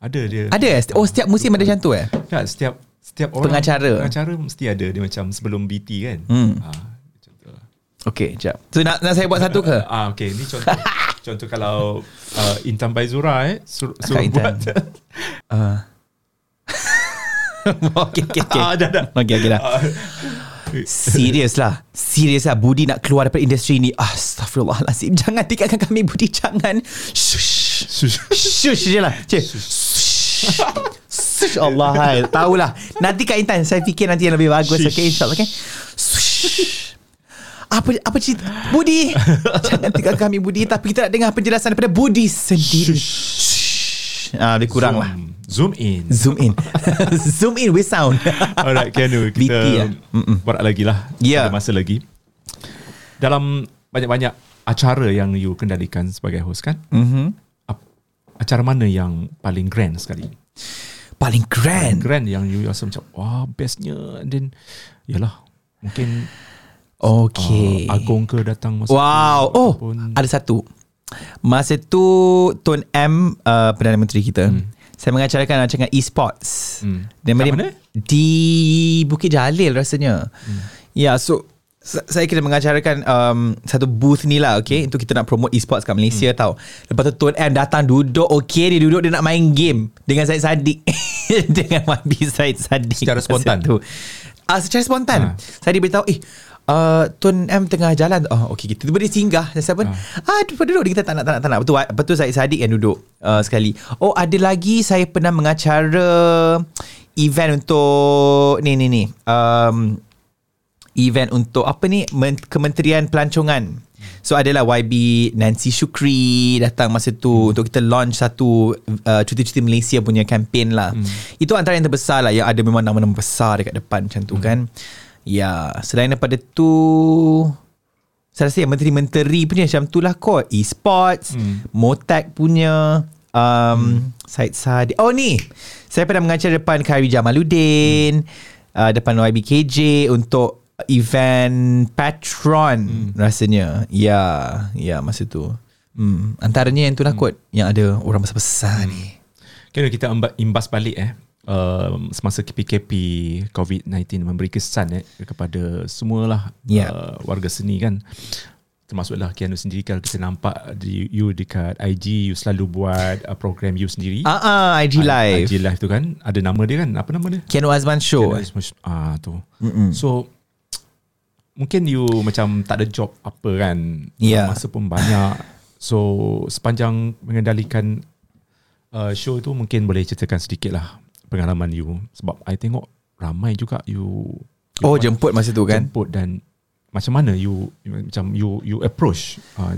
[SPEAKER 2] Ada dia.
[SPEAKER 1] Ada eh Oh setiap musim ada macam tu eh
[SPEAKER 2] Tak, setiap setiap orang
[SPEAKER 1] Pengacara.
[SPEAKER 2] pengacara mesti ada dia macam sebelum BT kan.
[SPEAKER 1] Hmm.
[SPEAKER 2] Ah, macam tu lah.
[SPEAKER 1] Okay jap So nak, nak saya buat satu ke
[SPEAKER 2] Ah okey ni contoh contoh kalau uh, Intan Baizura eh sur, suruh
[SPEAKER 1] Intan.
[SPEAKER 2] buat.
[SPEAKER 1] uh. Okay okay okay
[SPEAKER 2] ah dah dah.
[SPEAKER 1] Okay okay dah
[SPEAKER 2] Ah,
[SPEAKER 1] Serius lah. Serius lah. Budi nak keluar daripada industri ni Astaghfirullahaladzim Jangan tinggalkan kami Budi. Jangan. Shush.
[SPEAKER 2] Shush.
[SPEAKER 1] Shush je lah. Cik. Shush. Shush. Allah hai. Tahulah. Nanti Kak Intan. Saya fikir nanti yang lebih bagus.
[SPEAKER 2] Shush.
[SPEAKER 1] Okay InsyaAllah okay? Shush. Apa apa cerita? Budi. Jangan tinggalkan kami Budi. Tapi kita nak dengar penjelasan Daripada Budi sendiri. Shush. Ah, Lebih kurang lah.
[SPEAKER 2] Zoom in.
[SPEAKER 1] Zoom in. Zoom in with sound.
[SPEAKER 2] Alright
[SPEAKER 1] BT
[SPEAKER 2] Kita
[SPEAKER 1] lah. Mm-mm.
[SPEAKER 2] Berat lagi lah.
[SPEAKER 1] Ya.
[SPEAKER 2] Ada masa lagi. Dalam Banyak-banyak Acara yang you kendalikan Sebagai host kan
[SPEAKER 1] Mhm.
[SPEAKER 2] ap- Acara mana yang Paling grand sekali?
[SPEAKER 1] Paling grand?
[SPEAKER 2] Grand yang you rasa macam Wah bestnya. And then Yalah Mungkin
[SPEAKER 1] Okay.
[SPEAKER 2] uh, Agong ke datang masa
[SPEAKER 1] Wow.
[SPEAKER 2] tu,
[SPEAKER 1] Oh Ada satu Masa tu Tun M uh, Perdana Menteri kita hmm. Saya mengacarakan rancangan e-sports
[SPEAKER 2] Hmm.
[SPEAKER 1] Dia-
[SPEAKER 2] mana?
[SPEAKER 1] Di Bukit Jalil rasanya hmm. Ya yeah, so sa- saya kena mengacarakan um, satu booth ni lah okay untuk kita nak promote e-sports kat Malaysia hmm. tau. Lepas tu Tun M datang duduk okay dia duduk dia nak main game dengan Syed Saddiq dengan YB Syed Saddiq
[SPEAKER 2] Secara spontan?
[SPEAKER 1] tu. Ah secara spontan.
[SPEAKER 2] Ha.
[SPEAKER 1] Saya diberitahu eh Uh, Tun M tengah jalan. Oh okay kita Tiba dia singgah. Dan saya pun Ah duduk, duduk. Dia kata tak nak tak nak, tak nak. Betul, betul Syed Saddiq yang duduk uh, Sekali. Oh ada lagi? Saya pernah mengacara Event untuk Ni ni ni. Um, Event untuk Apa ni? Men- Kementerian Pelancongan. So adalah YB Nancy Shukri Datang masa tu Untuk kita launch satu uh, Cuti-cuti Malaysia punya campaign lah. Itu antara yang terbesar lah. Yang ada memang nama-nama besar Dekat depan macam tu kan Ya Selain daripada tu Saya rasa yang menteri-menteri punya Macam tu lah kot. E-sports
[SPEAKER 2] Hmm.
[SPEAKER 1] Motak punya um, Syed Sadiq. Oh ni! Saya pernah mengajar depan Khairi Jamaluddin uh, Depan YBKJ Untuk event patron rasanya. Ya ya masa tu. Hmm. antaranya yang tu lah kot yang ada orang besar-besar ni.
[SPEAKER 2] Kira kita imba- imbas balik eh uh, semasa PKP COVID-19 memberi kesan eh kepada semualah
[SPEAKER 1] Ya.
[SPEAKER 2] uh, warga seni kan. Termasuklah Kianu sendiri kalau kita nampak di, you dekat IG you selalu buat uh, program you sendiri.
[SPEAKER 1] Ah ah IG live.
[SPEAKER 2] IG live tu kan. Ada nama dia kan? Apa nama dia?
[SPEAKER 1] Kiano Azman show
[SPEAKER 2] Kianu Azman- ah tu. So mungkin you macam tak ada job apa kan?
[SPEAKER 1] Ya.
[SPEAKER 2] masa pun banyak. So sepanjang mengendalikan uh, show tu mungkin boleh ceritakan sedikit lah pengalaman you sebab I tengok ramai juga you, you
[SPEAKER 1] oh jemput masa tu kan
[SPEAKER 2] jemput dan macam mana you, you macam you you approach uh,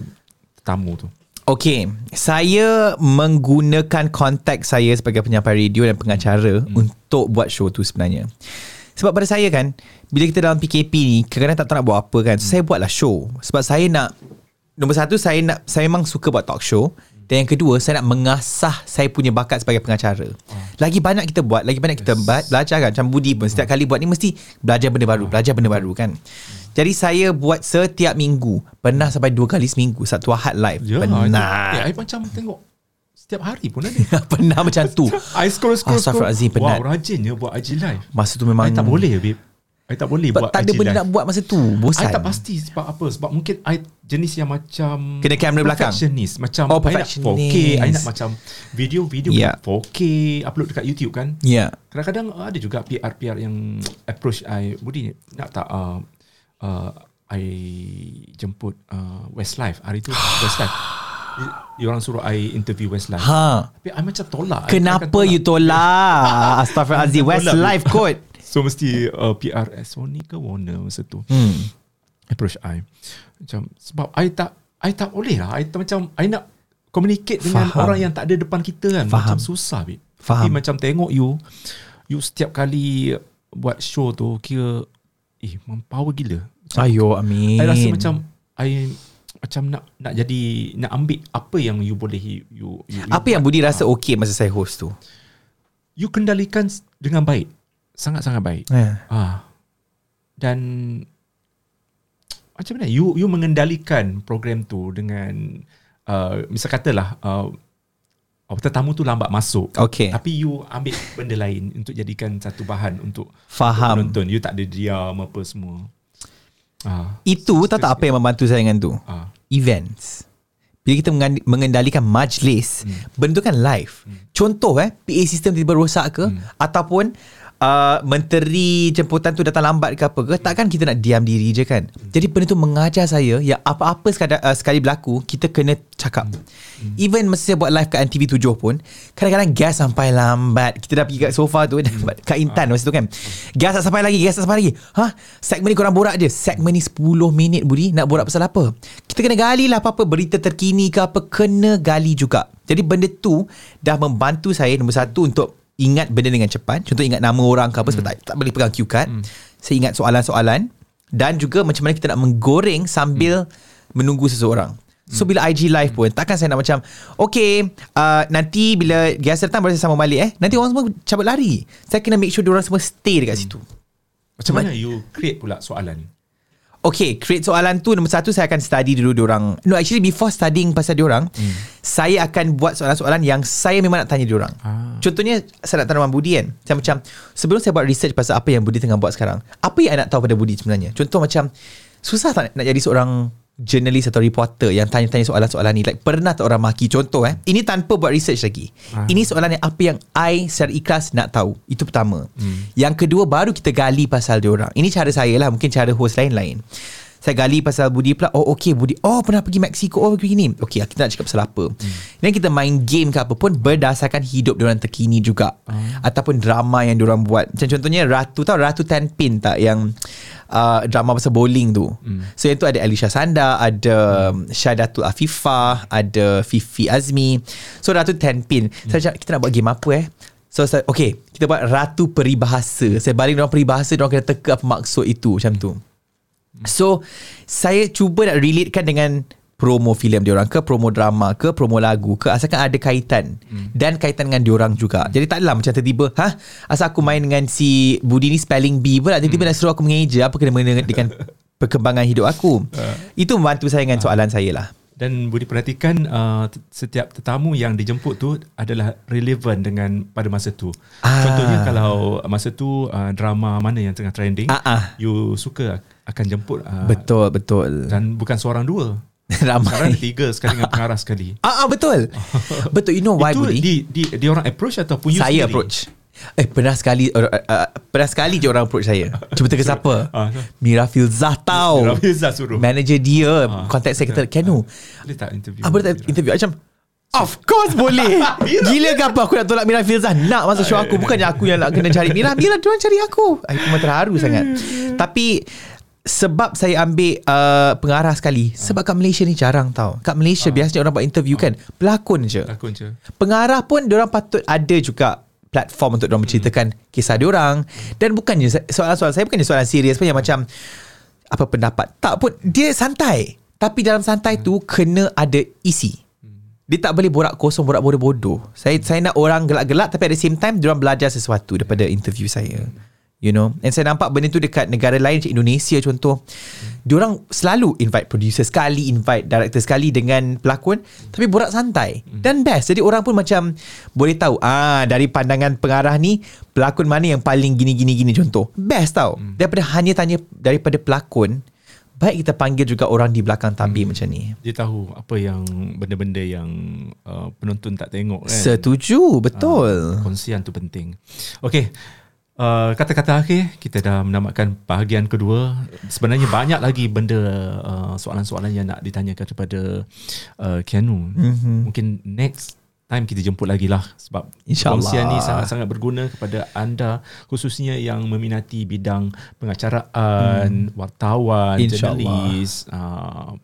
[SPEAKER 2] tamu tu?
[SPEAKER 1] Okay, saya menggunakan kontak saya sebagai penyampai radio dan pengacara hmm. untuk buat show tu sebenarnya. Sebab pada saya kan, bila kita dalam PKP ni, kadang-kadang tak tahu nak buat apa kan. So, hmm. saya buatlah show. Sebab saya nak, nombor satu, saya nak saya memang suka buat talk show. Dan yang kedua, saya nak mengasah saya punya bakat sebagai pengacara. Oh. Lagi banyak kita buat, lagi banyak kita yes. belajar kan. Macam Budi pun, setiap kali buat ni mesti belajar benda baru, oh. belajar benda baru kan. Jadi saya buat setiap minggu. Pernah sampai dua kali seminggu. Satu Ahad live.
[SPEAKER 2] Ya,
[SPEAKER 1] Pernah.
[SPEAKER 2] Eh, I macam tengok setiap hari pun ada.
[SPEAKER 1] Pernah macam tu.
[SPEAKER 2] I scroll, scroll, scroll.
[SPEAKER 1] Azim, penat.
[SPEAKER 2] Wow, rajin ya buat IG live.
[SPEAKER 1] Masa tu memang...
[SPEAKER 2] I tak boleh ya, babe. I tak boleh buat
[SPEAKER 1] tak ada benda
[SPEAKER 2] live.
[SPEAKER 1] nak buat masa tu. Bosan.
[SPEAKER 2] I tak pasti sebab apa. Sebab mungkin I jenis yang macam...
[SPEAKER 1] Kena kamera belakang?
[SPEAKER 2] Perfectionist. Macam
[SPEAKER 1] Oh,
[SPEAKER 2] I nak
[SPEAKER 1] perfectionist.
[SPEAKER 2] 4K. I nak macam video-video
[SPEAKER 1] Yeah.
[SPEAKER 2] 4K. Upload dekat YouTube kan.
[SPEAKER 1] Ya.
[SPEAKER 2] Kadang-kadang ada juga PR-PR yang approach I. Budi nak tak... Uh, uh, I jemput uh, Westlife. Hari tu Westlife. Di orang suruh I interview Westlife.
[SPEAKER 1] Ha.
[SPEAKER 2] Tapi I macam tolak. I akan
[SPEAKER 1] Kenapa
[SPEAKER 2] tolak.
[SPEAKER 1] you tolak? Astaghfirullahalazim.
[SPEAKER 2] Tolak.
[SPEAKER 1] Westlife kot.
[SPEAKER 2] So mesti uh, PR eh, Sony ke Warner masa tu.
[SPEAKER 1] Hmm.
[SPEAKER 2] Approach I. Macam sebab I tak I tak boleh lah. I tak macam I nak communicate dengan
[SPEAKER 1] Faham.
[SPEAKER 2] orang yang tak ada depan kita kan.
[SPEAKER 1] Faham.
[SPEAKER 2] Macam susah babe.
[SPEAKER 1] Faham.
[SPEAKER 2] Tapi macam tengok you you setiap kali buat show tu kira eh mempower gila. Macam,
[SPEAKER 1] Ayo, amin.
[SPEAKER 2] I rasa macam I macam nak nak jadi nak ambil apa yang you boleh you, you, you
[SPEAKER 1] Apa yang Budi rasa okey masa saya host tu?
[SPEAKER 2] you kendalikan dengan baik. Sangat-sangat baik.
[SPEAKER 1] Ya.
[SPEAKER 2] Ah. Dan macam mana you you mengendalikan program tu dengan uh, misal katalah uh, oh, tetamu tu lambat masuk.
[SPEAKER 1] Okey.
[SPEAKER 2] Tapi you ambil benda lain untuk jadikan satu bahan untuk
[SPEAKER 1] Faham.
[SPEAKER 2] penonton. You tak ada diam apa semua. Ah.
[SPEAKER 1] Itu tak tak apa yang membantu saya dengan tu.
[SPEAKER 2] Ah.
[SPEAKER 1] Events. Bila kita mengendalikan majlis, hmm. benda tu kan live. Hmm. Contoh eh, PA system tiba-tiba rosak ke hmm. ataupun uh, menteri jemputan tu datang lambat ke apa ke, takkan kita nak diam diri je kan. Hmm. Jadi benda tu mengajar saya yang apa-apa sekali, uh, sekali berlaku, kita kena cakap. Hmm. Even masa saya buat live kat NTV 7 pun, kadang-kadang gas sampai lambat. Kita dah pergi kat sofa tu, hmm. kat Intan masa tu kan. Gas tak sampai lagi, gas tak sampai lagi. Ha? Segmen ni korang borak je. Segmen ni 10 minit Budi, nak borak pasal apa? Kita kena gali lah apa-apa berita terkini ke apa, kena gali juga. Jadi benda tu dah membantu saya nombor satu untuk ingat benda dengan cepat. Contoh ingat nama orang ke apa sebab tak, tak boleh pegang cue card. Saya ingat soalan-soalan dan juga macam mana kita nak menggoreng sambil menunggu seseorang. So bila IG live pun Takkan saya nak macam Okay uh, Nanti bila Guest datang Baru saya sambung balik eh Nanti orang semua cabut lari Saya kena make sure Diorang semua stay dekat situ
[SPEAKER 2] Macam mana you create pula soalan?
[SPEAKER 1] Okay Create soalan tu. Nombor satu saya akan study dulu diorang. No actually before studying Pasal diorang hmm. Saya akan buat soalan-soalan Yang saya memang nak tanya diorang.
[SPEAKER 2] Ah.
[SPEAKER 1] Contohnya Saya nak tanya Budi kan. Saya macam Sebelum saya buat research Pasal apa yang Budi tengah buat sekarang Apa yang I nak tahu pada Budi sebenarnya? Contoh macam Susah tak nak jadi seorang Journalist atau reporter Yang tanya-tanya soalan-soalan ni. Like pernah tak orang maki? Contoh eh. Ini tanpa buat research lagi.
[SPEAKER 2] Ah.
[SPEAKER 1] Ini soalan yang apa yang I secara ikhlas nak tahu? Itu pertama. Hmm. Yang kedua Baru kita gali pasal diorang Ini cara saya lah. Mungkin cara host lain-lain. Saya gali pasal Budi pula. Oh okay Budi. Oh pernah pergi Mexico Oh pergi ni. Okay kita nak cakap pasal apa. Hmm. Dan kita main game ke apa pun Berdasarkan hidup diorang terkini juga. Hmm. Ataupun drama yang diorang buat. Macam contohnya Ratu tau Ratu Ten Pin tak? Yang uh, Drama pasal bowling tu. Hmm. So yang tu ada Alicia Sanda Ada hmm. Syadatul Afifah Ada Fifi Azmi. So Ratu Ten Pin hmm. Saya cakap kita nak buat game apa eh? So saya, okay Kita buat Ratu Peribahasa. Saya balik orang peribahasa Diorang kena teka apa maksud itu Macam tu. So saya cuba nak relatekan dengan promo filem diorang ke promo drama ke promo lagu ke asalkan ada kaitan hmm. dan kaitan dengan diorang juga. Jadi tak adalah macam tiba-tiba ha asal aku main dengan si Budi ni spelling bee pula tiba-tiba hmm. nak suruh aku mengeja apa kena mengena dengan perkembangan hidup aku. Itu membantu saya dengan soalan saya lah.
[SPEAKER 2] Dan Budi perhatikan uh, setiap tetamu yang dijemput tu adalah relevan dengan pada masa tu.
[SPEAKER 1] Ah.
[SPEAKER 2] Contohnya kalau masa tu uh, drama mana yang tengah trending,
[SPEAKER 1] Ah, ah.
[SPEAKER 2] you suka akan jemput uh,
[SPEAKER 1] Betul betul.
[SPEAKER 2] dan bukan seorang dua. Sekarang ada
[SPEAKER 1] Ramai.
[SPEAKER 2] tiga sekali dengan pengarah sekali.
[SPEAKER 1] Ah, ah betul. betul you know why
[SPEAKER 2] Itu
[SPEAKER 1] Budi?
[SPEAKER 2] di, di, di orang approach ataupun you
[SPEAKER 1] saya
[SPEAKER 2] sendiri?
[SPEAKER 1] approach. Eh pernah sekali uh, uh, pernah sekali je orang approach saya. Cuba teka siapa?
[SPEAKER 2] Ah,
[SPEAKER 1] Mira Filzah tau.
[SPEAKER 2] Rafiza suruh.
[SPEAKER 1] Manager dia
[SPEAKER 2] Ah.
[SPEAKER 1] contact saya kata Kenu
[SPEAKER 2] Boleh tak interview?
[SPEAKER 1] Apa dia tak interview Macam Of course boleh Gila ke apa Aku nak tolak Mira Filzah Nak masuk show aku Bukannya aku yang nak kena cari Mira Mira diorang cari aku Aku memang terharu sangat Tapi sebab saya ambil uh, pengarah sekali. Sebab kat Malaysia ni jarang tau. Kat Malaysia biasanya orang buat interview kan pelakon je.
[SPEAKER 2] Lakon je.
[SPEAKER 1] pengarah pun orang patut ada juga platform untuk orang menceritakan kisah diorang. Dan bukannya soalan-soalan saya bukannya soalan serius pun yang macam apa pendapat? Tak pun dia santai. Tapi dalam santai tu kena ada isi. Dia tak boleh borak kosong borak bodoh-bodoh. Saya saya nak orang gelak-gelak tapi at the same time diorang belajar sesuatu daripada interview saya you know. And saya nampak benda tu dekat negara lain macam Indonesia contoh. Diorang selalu invite producer sekali invite director sekali dengan pelakon tapi borak santai dan best. Jadi orang pun macam boleh tahu ah dari pandangan pengarah ni pelakon mana yang paling gini gini gini contoh. Best tau. Daripada hanya tanya daripada pelakon baik kita panggil juga orang di belakang tabir macam ni.
[SPEAKER 2] Dia tahu apa yang benda-benda yang uh, penonton tak tengok kan.
[SPEAKER 1] setuju betul.
[SPEAKER 2] Kongsian tu penting. Okey. Uh, kata-kata akhir kita dah menamatkan bahagian kedua. Sebenarnya banyak lagi benda uh, soalan-soalan yang nak ditanyakan kepada uh, Keanu. Mm-hmm. Mungkin next time kita jemput lagi lah sebab
[SPEAKER 1] InsyaAllah.
[SPEAKER 2] kongsian ni sangat-sangat berguna kepada anda khususnya yang meminati bidang pengacaraan, hmm. wartawan,
[SPEAKER 1] InsyaAllah.
[SPEAKER 2] jurnalis, uh,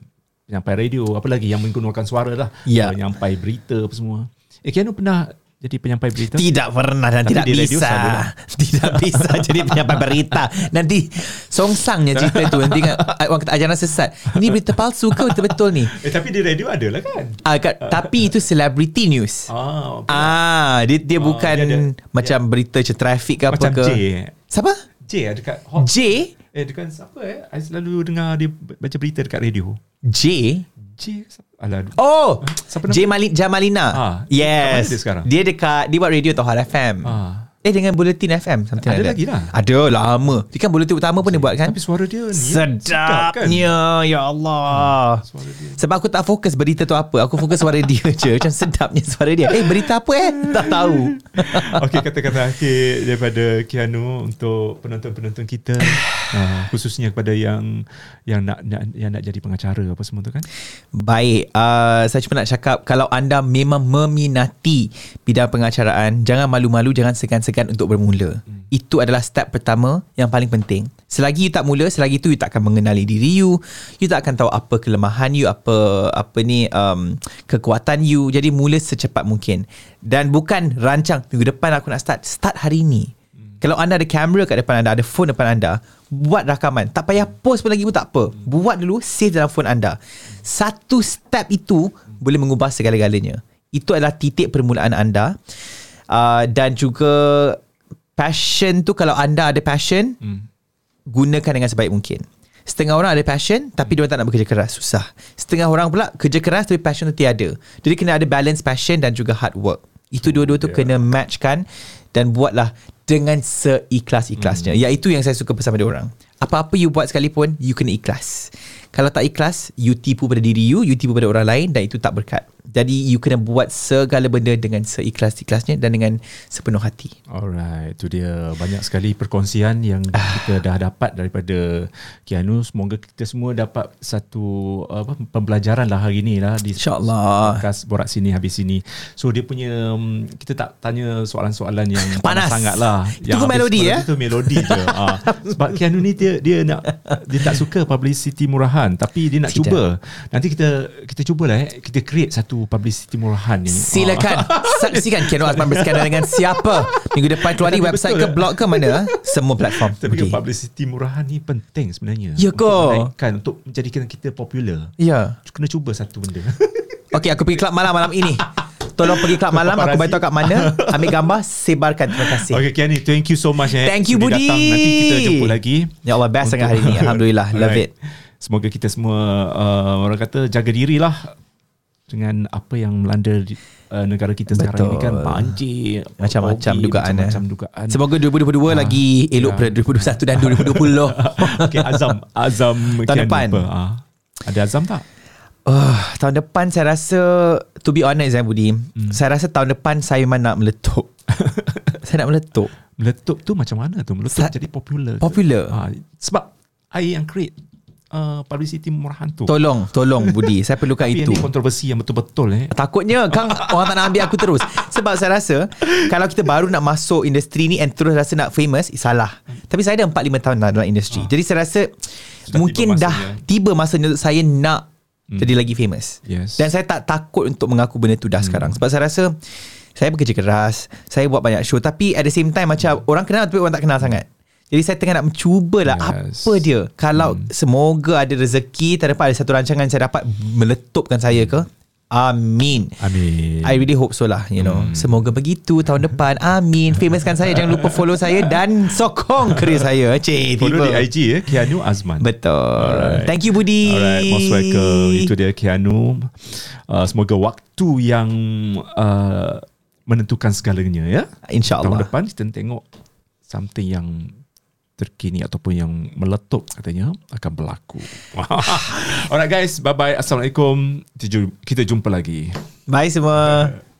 [SPEAKER 2] penyampai radio, apa lagi yang menggunakan suara lah,
[SPEAKER 1] Ya.
[SPEAKER 2] penyampai berita apa semua. Eh Keanu pernah jadi penyampai berita?
[SPEAKER 1] Tidak pernah dan
[SPEAKER 2] Tapi
[SPEAKER 1] tidak
[SPEAKER 2] di radio
[SPEAKER 1] bisa.
[SPEAKER 2] selalu lah.
[SPEAKER 1] Tidak bisa jadi penyampai berita. Nanti songsangnya cerita tu. Nanti kan, orang kata ajaran sesat. Ini berita palsu ke betul-betul ni?
[SPEAKER 2] Eh tapi di radio ada lah kan?
[SPEAKER 1] Ah, kat, tapi itu celebrity news.
[SPEAKER 2] Ah, apa?
[SPEAKER 1] Ah, dia dia
[SPEAKER 2] Oh,
[SPEAKER 1] bukan
[SPEAKER 2] dia ada-
[SPEAKER 1] macam berita macam trafik ke apa
[SPEAKER 2] Macam
[SPEAKER 1] ke.
[SPEAKER 2] J.
[SPEAKER 1] Siapa?
[SPEAKER 2] J dekat hot.
[SPEAKER 1] J?
[SPEAKER 2] Eh dekat siapa eh? I selalu dengar dia baca berita dekat radio.
[SPEAKER 1] J?
[SPEAKER 2] J? Alah.
[SPEAKER 1] Oh,
[SPEAKER 2] Siapa nama
[SPEAKER 1] J Mali, Jamalina.
[SPEAKER 2] Mana
[SPEAKER 1] yes.
[SPEAKER 2] dia sekarang?
[SPEAKER 1] Dia dekat dia buat radio Hot FM.
[SPEAKER 2] Ah.
[SPEAKER 1] Eh dengan Bulletin FM something
[SPEAKER 2] Ada
[SPEAKER 1] like
[SPEAKER 2] lagi lah.
[SPEAKER 1] Ada lama. Dia kan Bulletin utama pun dia buat kan?
[SPEAKER 2] Tapi suara dia ni
[SPEAKER 1] Sedapnya Ya Allah
[SPEAKER 2] Suara dia.
[SPEAKER 1] Sebab aku tak fokus berita tu apa Aku fokus suara dia je Macam sedapnya suara dia Eh berita apa eh Tak tahu
[SPEAKER 2] Okey kata-kata akhir daripada Keanu untuk penonton-penonton kita uh, khususnya kepada yang yang nak, nak yang nak jadi pengacara apa semua tu kan.
[SPEAKER 1] Baik uh, Saya cuma nak cakap Kalau anda memang meminati Bidang pengacaraan Jangan malu-malu Jangan segan-segan untuk bermula hmm. Itu adalah step pertama Yang paling penting Selagi you tak mula Selagi tu you tak akan mengenali diri you You tak akan tahu apa kelemahan you Apa apa ni um, Kekuatan you Jadi mula secepat mungkin Dan bukan rancang Minggu depan aku nak start Start hari ni kalau anda ada kamera kat depan anda, ada phone depan anda, buat rakaman. Tak payah post pun lagi pun tak apa. Buat dulu, save dalam phone anda. Satu step itu boleh mengubah segala-galanya. Itu adalah titik permulaan anda. Uh, dan juga passion tu kalau anda ada passion,
[SPEAKER 2] Hmm.
[SPEAKER 1] gunakan dengan sebaik mungkin. Setengah orang ada passion tapi dia tak nak bekerja keras, susah. Setengah orang pula kerja keras tapi passion tu tiada. Jadi kena ada balance passion dan juga hard work. Itu dua-dua tu
[SPEAKER 2] Yeah.
[SPEAKER 1] kena matchkan dan buatlah dengan seikhlas-ikhlasnya. Hmm. Iaitu yang saya suka bersama dia orang. Apa-apa you buat sekalipun, you kena ikhlas. Kalau tak ikhlas, you tipu pada diri you, you tipu pada orang lain dan itu tak berkat. Jadi you kena buat segala benda dengan seikhlas-ikhlasnya dan dengan sepenuh hati.
[SPEAKER 2] Alright, itu dia banyak sekali perkongsian yang kita dah dapat daripada Keanu. Semoga kita semua dapat satu apa pembelajaran lah hari ni lah di
[SPEAKER 1] InsyaAllah.
[SPEAKER 2] podcast borak sini habis sini. So dia punya um, kita tak tanya soalan-soalan yang
[SPEAKER 1] Panas.
[SPEAKER 2] sangat lah.
[SPEAKER 1] Tunggu melodi, ya?
[SPEAKER 2] Itu melodi je. ha. Sebab Keanu ni dia dia nak dia tak suka publicity murahan tapi dia nak
[SPEAKER 1] Tidak.
[SPEAKER 2] cuba. Nanti kita kita cubalah eh kita create satu publicity murahan ni.
[SPEAKER 1] Silakan saksikan Kiano Azman berskandal dengan siapa minggu depan keluar
[SPEAKER 2] Tapi
[SPEAKER 1] website ke blog ke mana semua platform
[SPEAKER 2] Tapi kan
[SPEAKER 1] Budi.
[SPEAKER 2] publicity murahan ni penting sebenarnya.
[SPEAKER 1] Ya ke?
[SPEAKER 2] menaikkan, untuk menjadikan kita popular.
[SPEAKER 1] ya
[SPEAKER 2] Kena cuba satu benda.
[SPEAKER 1] Okey aku pergi kelab malam malam ini Tolong pergi kelab malam Aku beritahu kat mana Ambil gambar Sebarkan Terima kasih
[SPEAKER 2] Okay Kiani, thank you so much eh.
[SPEAKER 1] Thank you, Budi.
[SPEAKER 2] datang. Nanti kita jemput lagi.
[SPEAKER 1] Ya Allah best sangat hari ni Alhamdulillah Love it
[SPEAKER 2] Semoga kita semua uh, orang kata jaga diri lah dengan apa yang melanda di, uh, negara kita sekarang
[SPEAKER 1] Betul.
[SPEAKER 2] ini kan banjir,
[SPEAKER 1] Macam-macam dugaan, eh.
[SPEAKER 2] macam-macam dugaan.
[SPEAKER 1] Semoga 2022 lagi Elok
[SPEAKER 2] ya.
[SPEAKER 1] pada 2021 dan 2020
[SPEAKER 2] okay, azam, azam
[SPEAKER 1] Tahun depan.
[SPEAKER 2] apa? Ah. Ada azam tak?
[SPEAKER 1] Oh, tahun depan saya rasa To be honest eh Budi hmm. Saya rasa tahun depan Saya memang nak meletup Saya nak meletup
[SPEAKER 2] Meletup tu macam mana tu? Meletup
[SPEAKER 1] Sa-
[SPEAKER 2] jadi popular.
[SPEAKER 1] Popular.
[SPEAKER 2] Ah, sebab I yang create uh, publicity murah hantu.
[SPEAKER 1] Tolong, tolong Budi. Saya perlukan
[SPEAKER 2] Tapi
[SPEAKER 1] itu.
[SPEAKER 2] ini kontroversi yang betul-betul eh.
[SPEAKER 1] Takutnya Kang orang tak nak ambil aku terus. Sebab saya rasa kalau kita baru nak masuk industri ni and terus rasa nak famous, eh, salah. Tapi saya dah 4 5 tahun dalam industri. Jadi saya rasa
[SPEAKER 2] Sudah
[SPEAKER 1] mungkin
[SPEAKER 2] tiba
[SPEAKER 1] dah
[SPEAKER 2] masanya.
[SPEAKER 1] tiba masanya untuk saya nak jadi lagi famous.
[SPEAKER 2] Yes.
[SPEAKER 1] Dan saya tak takut untuk mengaku benda tu dah sekarang. Sebab saya rasa saya bekerja keras, saya buat banyak show tapi at the same time macam orang kenal tapi orang tak kenal sangat. Jadi saya tengah nak mencubalah
[SPEAKER 2] Yes.
[SPEAKER 1] apa dia. Kalau semoga ada rezeki terdapat ada satu rancangan saya dapat meletupkan saya ke. Amin.
[SPEAKER 2] Amin.
[SPEAKER 1] I really hope so lah You know hmm. Semoga begitu Tahun depan Amin Famouskan saya Jangan lupa follow saya Dan sokong kerja saya Cik
[SPEAKER 2] Follow
[SPEAKER 1] tiba.
[SPEAKER 2] di IG eh Keanu Azman.
[SPEAKER 1] Betul
[SPEAKER 2] Alright.
[SPEAKER 1] Thank you Budi
[SPEAKER 2] Alright, most welcome. Itu dia Keanu. Uh, semoga waktu yang uh, menentukan segalanya ya. Tahun
[SPEAKER 1] InsyaAllah
[SPEAKER 2] depan kita tengok something yang terkini ataupun yang meletup katanya akan berlaku. Alright guys, bye bye. Assalamualaikum. Kita ju- Kita jumpa lagi.
[SPEAKER 1] Bye semua